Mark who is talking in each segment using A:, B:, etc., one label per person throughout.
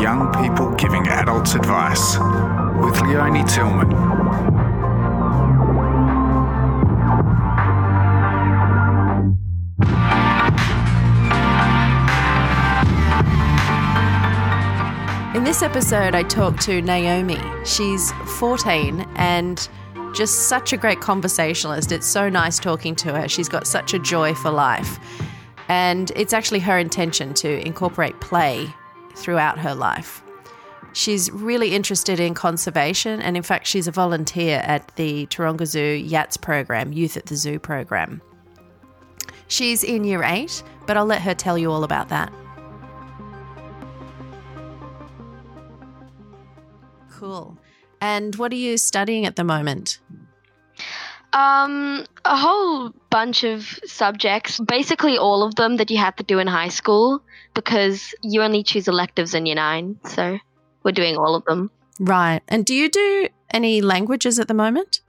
A: Young people giving adults advice with Leonie Tillman.
B: In this episode, I talk to Naomi. She's 14 and just such a great conversationalist. It's so nice talking to her. She's got such a joy for life. And it's actually her intention to incorporate play throughout her life. She's really interested in conservation, and in fact, she's a volunteer at the Taronga Zoo YATZ program, Youth at the Zoo program. She's in year eight, but I'll let her tell you all about that. Cool. And what are you studying at the moment?
C: Um, a whole bunch of subjects, basically all of them that you had to do in high school because you only choose electives in year nine. So we're doing all of them.
B: Right. And do you do any languages at the moment?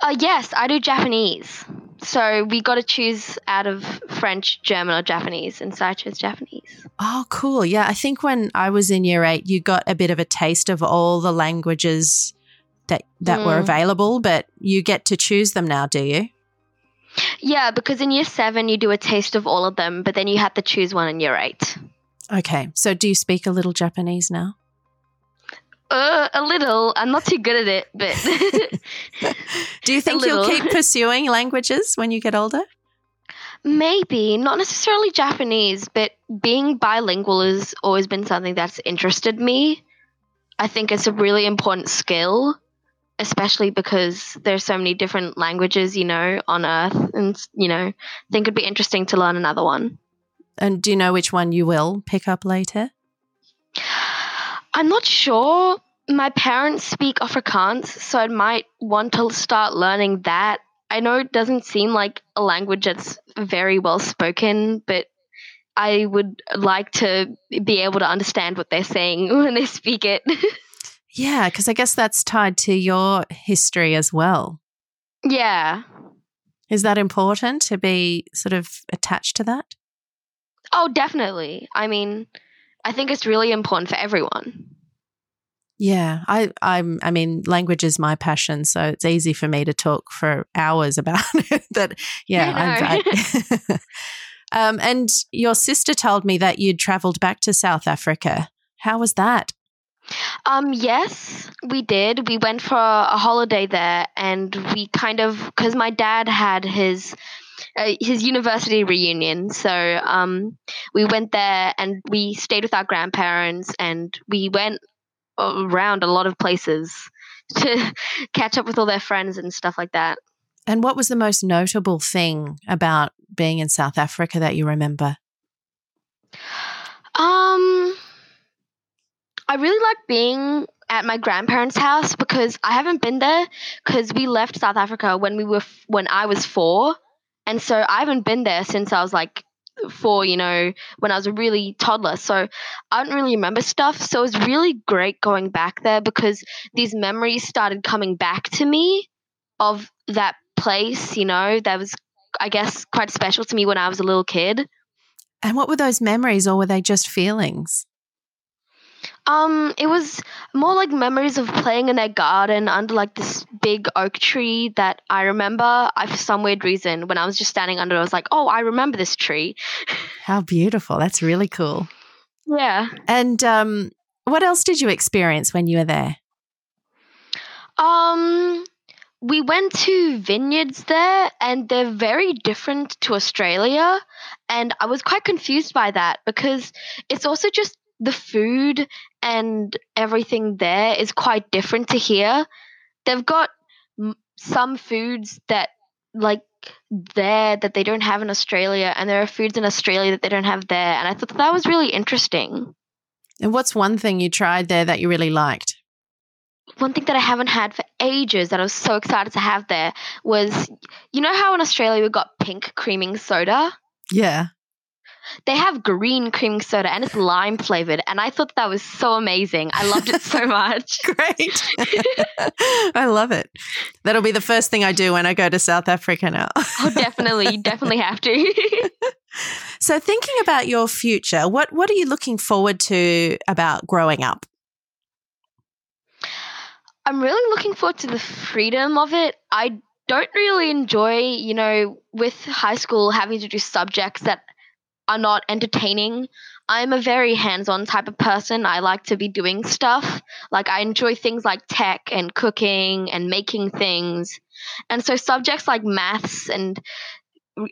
C: Uh, yes, I do Japanese. So we got to choose out of French, German, or Japanese, and so I chose Japanese.
B: Oh, cool. Yeah. I think when I was in year eight, you got a bit of a taste of all the languages that, that were
C: Mm.
B: available, but you get to choose them now, do you?
C: Yeah, because in year seven you do a taste of all of them, but then you have to choose one in year eight.
B: Okay. So do you speak a little Japanese now?
C: Uh, a little. I'm not too good at it, but
B: Do you think you'll keep pursuing languages when you get older?
C: maybe not necessarily Japanese, but being bilingual has always been something that's interested me. I think it's a really important skill, especially because there's so many different languages, you know, on Earth, and you know, I think it'd be interesting to learn another one.
B: And do you know which one you will pick up later?
C: I'm not sure. My parents speak Afrikaans, so I might want to start learning that. I know it doesn't seem like a language that's very well spoken, but I would like to be able to understand what they're saying when they speak it.
B: Yeah, because I guess that's tied to your history as well.
C: yeah.
B: Is that important to be sort of attached to that?
C: Oh, definitely. I mean, I think it's really important for everyone.
B: Yeah, I, I'm. I mean, language is my passion, so it's easy for me to talk for hours about it. But yeah,
C: I
B: I'm, I, um, and your sister told me that you'd travelled back to South Africa. How was that?
C: Um, yes, we did. We went for a holiday there, and we kind of because my dad had his uh, his university reunion, so um, we went there and we stayed with our grandparents, and we went around a lot of places to catch up with all their friends and stuff like that.
B: And what was the most notable thing about being in South Africa that you remember?
C: Um, I really like being at my grandparents' house because I haven't been there because we left South Africa when we were f- when I was four, and so I haven't been there since I was like four. You know, when I was a really toddler, so I don't really remember stuff. So it was really great going back there because these memories started coming back to me of that place. You know, that was I guess quite special to me when I was a little kid.
B: And what were those memories, or were they just feelings?
C: Um, it was more like memories of playing in their garden under like this big oak tree that I remember. I for some weird reason when I was just standing under, it, I was like, "Oh, I remember this tree."
B: How beautiful! That's really cool.
C: Yeah.
B: And um, what else did you experience when you were there?
C: Um, we went to vineyards there, and they're very different to Australia, and I was quite confused by that because it's also just the food and everything there is quite different to here. They've got some foods that like there that they don't have in Australia, and there are foods in Australia that they don't have there, and I thought that was really interesting.
B: And what's one thing you tried there that you really liked?
C: one thing that I haven't had for ages that I was so excited to have there was you know how in Australia we've got pink creaming soda?
B: Yeah.
C: They have green cream soda and it's lime flavored. And I thought that was so amazing. I loved it so much.
B: Great. I love it. That'll be the first thing I do when I go to South Africa now.
C: oh, definitely. You definitely have to.
B: so, thinking about your future, what, what are you looking forward to about growing up?
C: I'm really looking forward to the freedom of it. I don't really enjoy, you know, with high school having to do subjects that are not entertaining. I'm a very hands on type of person. I like to be doing stuff. Like, I enjoy things like tech and cooking and making things. And so, subjects like maths and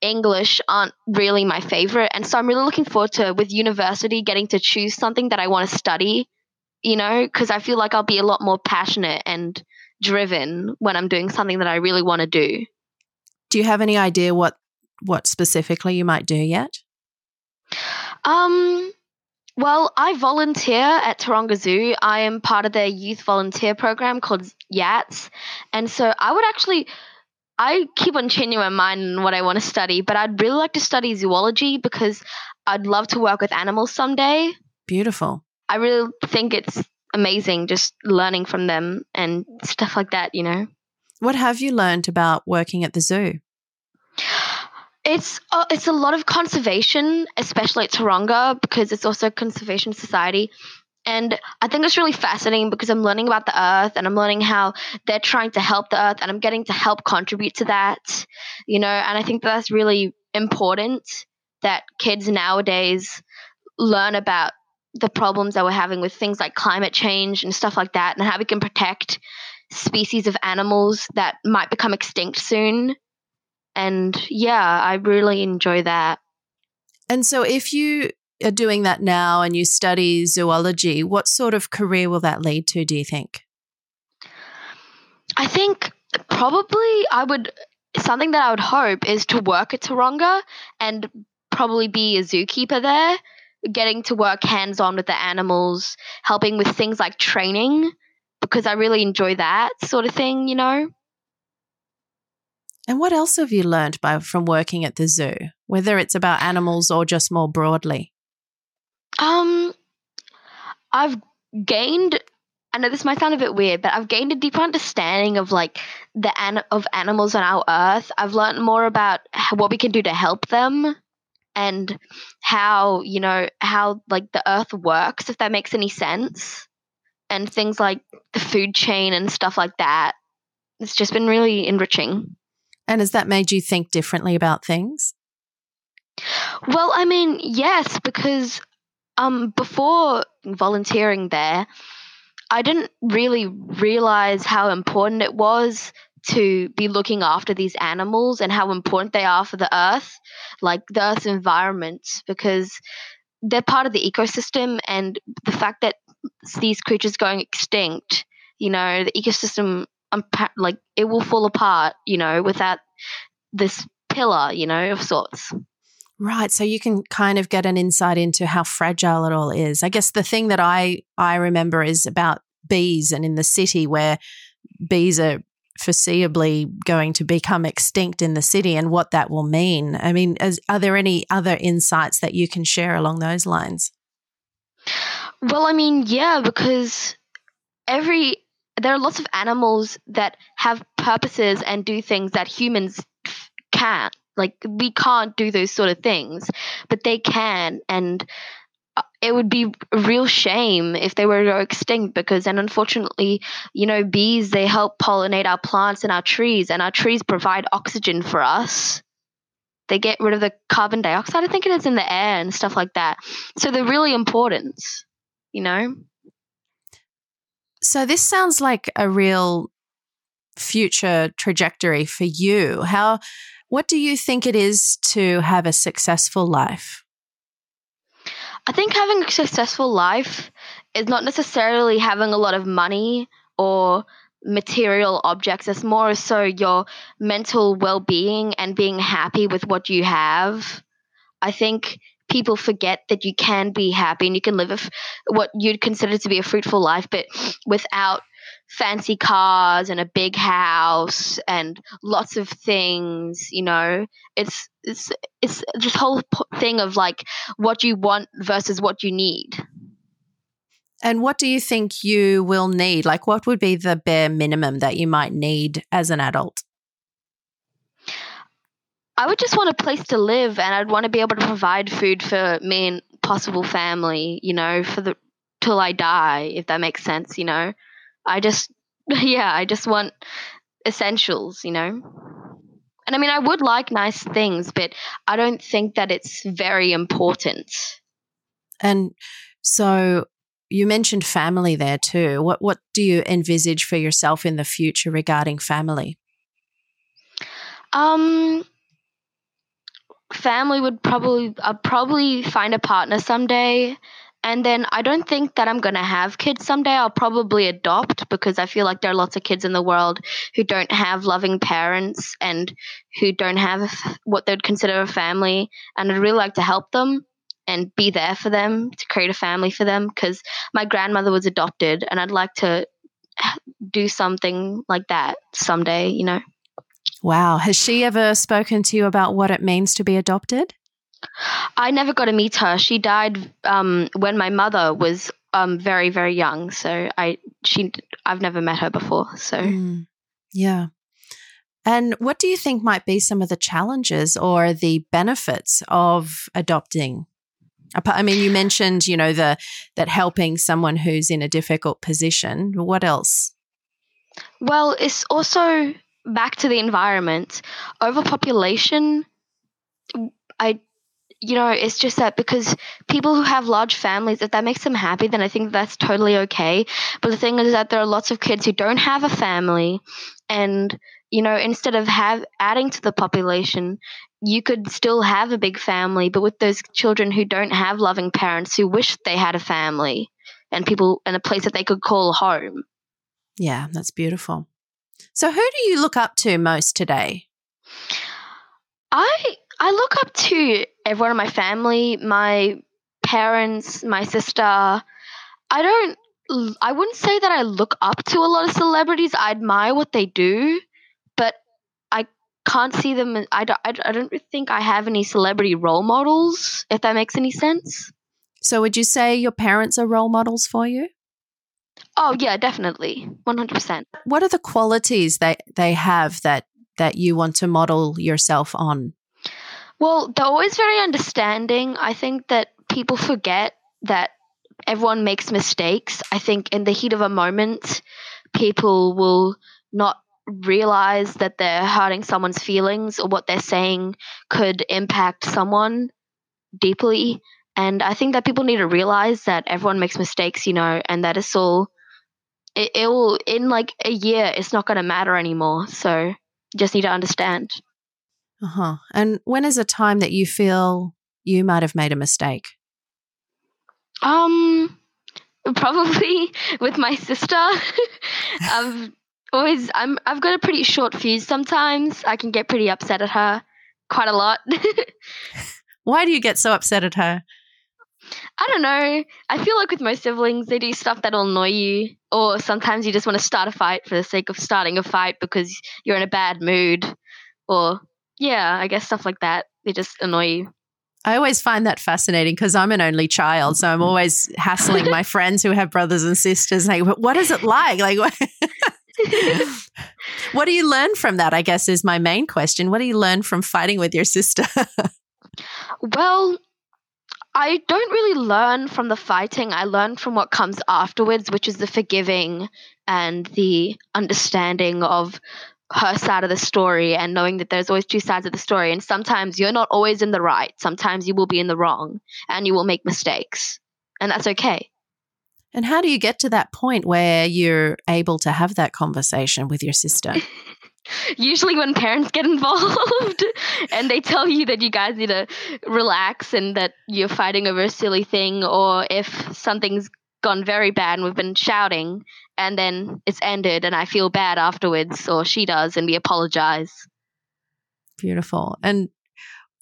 C: English aren't really my favorite. And so, I'm really looking forward to, with university, getting to choose something that I want to study, you know, because I feel like I'll be a lot more passionate and driven when I'm doing something that I really want to do.
B: Do you have any idea what what specifically you might do yet?
C: Um, well, I volunteer at Taronga Zoo. I am part of their youth volunteer program called YATZ. And so I would actually, I keep on changing my mind on what I want to study, but I'd really like to study zoology because I'd love to work with animals someday.
B: Beautiful.
C: I really think it's amazing just learning from them and stuff like that, you know.
B: What have you learned about working at the zoo?
C: It's uh, it's a lot of conservation, especially at Taronga, because it's also a conservation society. And I think it's really fascinating because I'm learning about the earth and I'm learning how they're trying to help the earth and I'm getting to help contribute to that, you know, and I think that's really important that kids nowadays learn about the problems that we're having with things like climate change and stuff like that and how we can protect species of animals that might become extinct soon and yeah, I really enjoy that.
B: And so, if you are doing that now and you study zoology, what sort of career will that lead to, do you think?
C: I think probably I would, something that I would hope is to work at Taronga and probably be a zookeeper there, getting to work hands on with the animals, helping with things like training, because I really enjoy that sort of thing, you know?
B: And what else have you learned by from working at the zoo, whether it's about animals or just more broadly?
C: Um, I've gained. I know this might sound a bit weird, but I've gained a deeper understanding of like the an- of animals on our Earth. I've learned more about what we can do to help them, and how you know how like the Earth works, if that makes any sense, and things like the food chain and stuff like that. It's just been really enriching.
B: And has that made you think differently about things?
C: Well, I mean, yes, because um, before volunteering there, I didn't really realize how important it was to be looking after these animals and how important they are for the earth, like the earth's environment, because they're part of the ecosystem. And the fact that these creatures going extinct, you know, the ecosystem like it will fall apart, you know, without this pillar, you know, of sorts.
B: Right. So you can kind of get an insight into how fragile it all is. I guess the thing that I I remember is about bees and in the city where bees are foreseeably going to become extinct in the city and what that will mean. I mean, as, are there any other insights that you can share along those lines?
C: Well, I mean, yeah, because every there are lots of animals that have purposes and do things that humans can't. Like we can't do those sort of things, but they can, and uh, it would be a real shame if they were to go extinct because and unfortunately you know bees they help pollinate our plants and our trees and our trees provide oxygen for us. They get rid of the carbon dioxide i think it is in the air and stuff like that. So they're really important you know
B: so this sounds like a real future trajectory for you. How what do you think it is to have a successful life?
C: I think having a successful life is not necessarily having a lot of money or material objects. It's more so your mental well being and being happy with what you have. I think people forget that you can be happy and you can live a, what you'd consider to be a fruitful life, but without fancy cars and a big house and lots of things you know it's it's it's this whole thing of like what you want versus what you need.
B: And what do you think you will need? Like what would be the bare minimum that you might need as an adult
C: I would just want a place to live and I'd want to be able to provide food for me and possible family, you know, for the till I die, if that makes sense, you know. I just yeah, I just want essentials, you know. And I mean I would like nice things, but I don't think that it's very important.
B: And so you mentioned family there too. What what do you envisage for yourself in the future regarding family?
C: Um family would probably I'll probably find a partner someday. And then I don't think that I'm going to have kids someday. I'll probably adopt because I feel like there are lots of kids in the world who don't have loving parents and who don't have what they'd consider a family. And I'd really like to help them and be there for them to create a family for them because my grandmother was adopted and I'd like to do something like that someday, you know.
B: Wow. Has she ever spoken to you about what it means to be adopted?
C: I never got to meet her. She died um, when my mother was um, very, very young. So I, she, I've never met her before. So mm,
B: yeah. And what do you think might be some of the challenges or the benefits of adopting? I mean, you mentioned, you know, the that helping someone who's in a difficult position. What else?
C: Well, it's also back to the environment, overpopulation, I you know, it's just that because people who have large families, if that makes them happy, then I think that's totally okay. But the thing is that there are lots of kids who don't have a family, and you know, instead of have adding to the population, you could still have a big family, but with those children who don't have loving parents who wish they had a family and people and a place that they could call home.
B: Yeah, that's beautiful. So, who do you look up to most today?
C: I I look up to everyone in my family, my parents, my sister. I don't. I wouldn't say that I look up to a lot of celebrities. I admire what they do, but I can't see them. I don't, I don't think I have any celebrity role models, if that makes any sense.
B: So, would you say your parents are role models for you?
C: Oh yeah, definitely, one hundred percent.
B: What are the qualities that they have that that you want to model yourself on?
C: Well, they're always very understanding. I think that people forget that everyone makes mistakes. I think in the heat of a moment, people will not realize that they're hurting someone's feelings or what they're saying could impact someone deeply. And I think that people need to realize that everyone makes mistakes, you know, and that it's all it, it will in like a year it's not going to matter anymore. So you just need to understand.
B: Uh-huh. And when is a time that you feel you might have made a mistake?
C: Um probably with my sister. I've always i'm i've got a pretty short fuse sometimes. I can get pretty upset at her quite a lot.
B: Why do you get so upset at her
C: I don't know. I feel like with most siblings, they do stuff that'll annoy you, or sometimes you just want to start a fight for the sake of starting a fight because you're in a bad mood, or yeah, I guess stuff like that. They just annoy you.
B: I always find that fascinating because I'm an only child, so I'm mm. always hassling my friends who have brothers and sisters. Like, what is it like? Like, what, what do you learn from that? I guess is my main question. What do you learn from fighting with your sister?
C: well, I don't really learn from the fighting. I learn from what comes afterwards, which is the forgiving and the understanding of her side of the story and knowing that there's always two sides of the story. And sometimes you're not always in the right. Sometimes you will be in the wrong and you will make mistakes. And that's okay.
B: And how do you get to that point where you're able to have that conversation with your sister?
C: usually when parents get involved and they tell you that you guys need to relax and that you're fighting over a silly thing or if something's gone very bad and we've been shouting and then it's ended and I feel bad afterwards or she does and we apologize.
B: Beautiful. And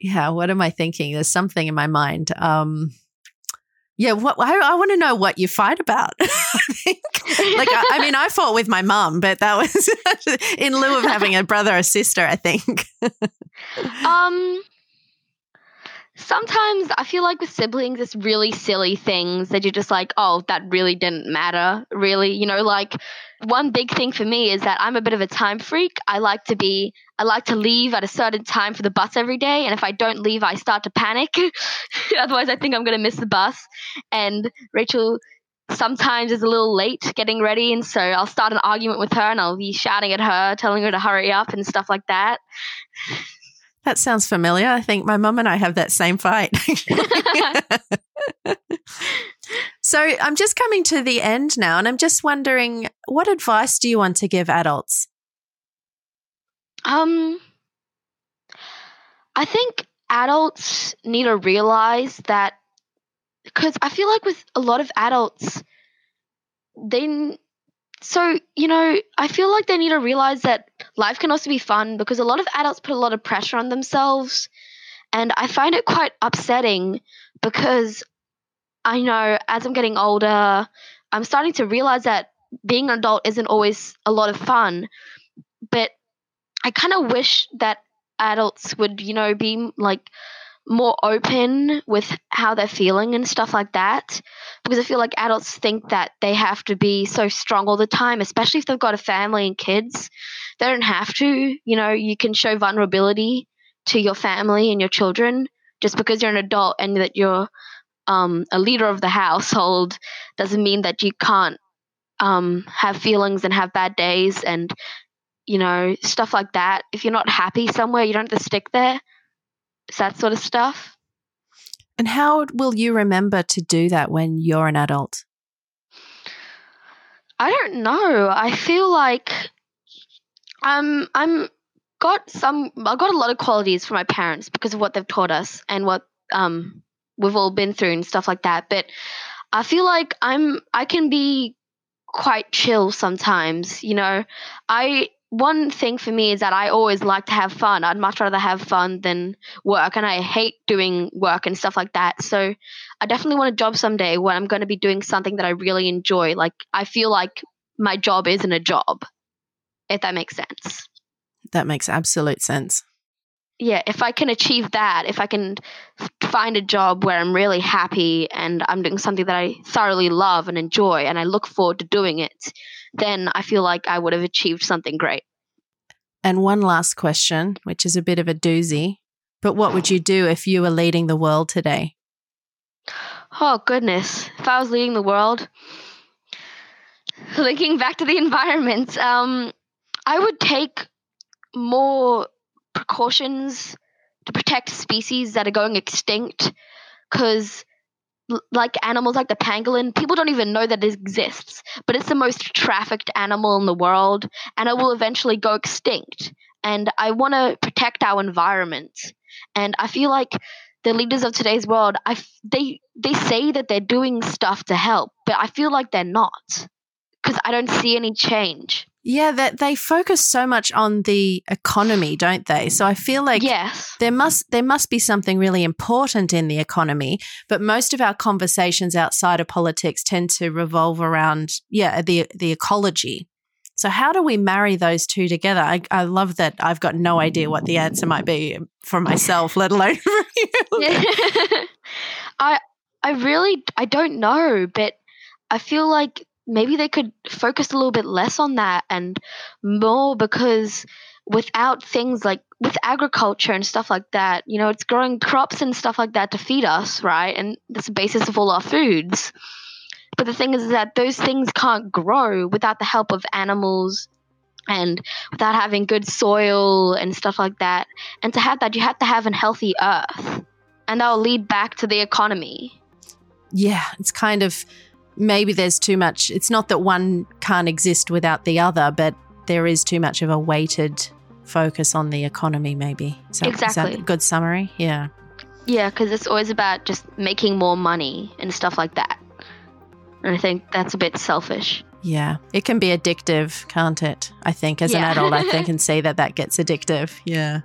B: yeah, what am I thinking? There's something in my mind. Um Yeah, what I, I want to know what you fight about. I like, I, I mean, I fought with my mum, but that was in lieu of having a brother or sister. I think.
C: Um, sometimes I feel like with siblings, it's really silly things that you're just like, oh, that really didn't matter. Really, you know, like one big thing for me is that I'm a bit of a time freak. I like to be, I like to leave at a certain time for the bus every day. And if I don't leave, I start to panic. Otherwise, I think I'm going to miss the bus. And Rachel sometimes is a little late getting ready. And so I'll start an argument with her and I'll be shouting at her, telling her to hurry up and stuff like that.
B: That sounds familiar. I think my mum and I have that same fight. so I'm just coming to the end now, and I'm just wondering what advice do you want to give adults?
C: Um, I think adults need to realize that because I feel like with a lot of adults, they so you know I feel like they need to realize that life can also be fun because a lot of adults put a lot of pressure on themselves, and I find it quite upsetting because I know as I'm getting older, I'm starting to realize that being an adult isn't always a lot of fun, but I kind of wish that adults would, you know, be like more open with how they're feeling and stuff like that. Because I feel like adults think that they have to be so strong all the time, especially if they've got a family and kids. They don't have to. You know, you can show vulnerability to your family and your children just because you're an adult and that you're um, a leader of the household doesn't mean that you can't um, have feelings and have bad days and you know stuff like that if you're not happy somewhere you don't have to stick there it's that sort of stuff.
B: And how will you remember to do that when you're an adult?
C: i don't know. I feel like i'm i'm got some i got a lot of qualities from my parents because of what they've taught us and what um we've all been through and stuff like that. But i feel like i'm i can be quite chill sometimes you know? I one thing for me is that I always like to have fun. I'd much rather have fun than work, and I hate doing work and stuff like that. So, I definitely want a job someday where I'm going to be doing something that I really enjoy. Like, I feel like my job isn't a job, if that makes sense.
B: That makes absolute sense.
C: Yeah, if I can achieve that, if I can find a job where I'm really happy and I'm doing something that I thoroughly love and enjoy and I look forward to doing it, then I feel like I would have achieved something great.
B: And one last question, which is a bit of a doozy. But what would you do if you were leading the world today?
C: Oh, goodness. If I was leading the world, linking back to the environment, um, I would take more precautions to protect species that are going extinct because like animals like the pangolin people don't even know that it exists but it's the most trafficked animal in the world and it will eventually go extinct. And i want to protect our environment. And i feel like the leaders of today's world i they they say that they're doing stuff to help but i feel like they're not because i don't see any change
B: Yeah, that they focus so much on the economy, don't they? So I feel like
C: yes
B: there must there must be something really important in the economy, but most of our conversations outside of politics tend to revolve around yeah, the the ecology. So how do we marry those two together? I, I love that I've got no idea what the answer might be for myself, let alone for you.
C: I I really I don't know, but I feel like maybe they could focus a little bit less on that and more because without things like with agriculture and stuff like that, you know, it's growing crops and stuff like that to feed us, right? And that's the basis of all our foods. But the thing is that those things can't grow without the help of animals and without having good soil and stuff like that. And to have that, you have to have a healthy earth. And that will lead back to the economy.
B: yeah, it's kind of maybe there's too much. It's not that one can't exist without the other, but there is too much of a weighted focus on the economy, maybe. Is that
C: Exactly.
B: a good summary? Yeah.
C: Yeah, because it's always about just making more money and stuff like that. And I think that's a bit selfish.
B: Yeah. It can be addictive, can't it? I think as an adult, I think and see that that gets addictive. Yeah.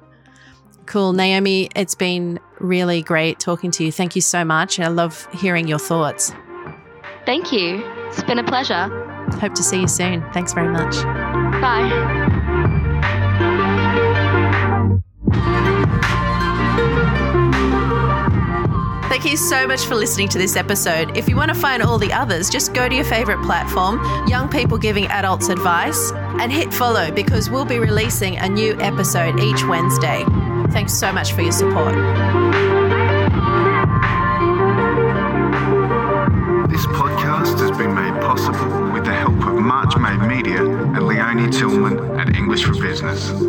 B: Cool. Naomi, it's been really great talking to you. Thank you so much. I love hearing your thoughts.
C: Thank you. It's been a pleasure.
B: Hope to see you soon. Thanks very much.
C: Bye.
B: Thank you so much for listening to this episode. If you want to find all the others, just go to your favorite platform, Young People Giving Adults Advice, and hit follow because we'll be releasing a new episode each Wednesday. Thanks so much for your support.
A: For Business.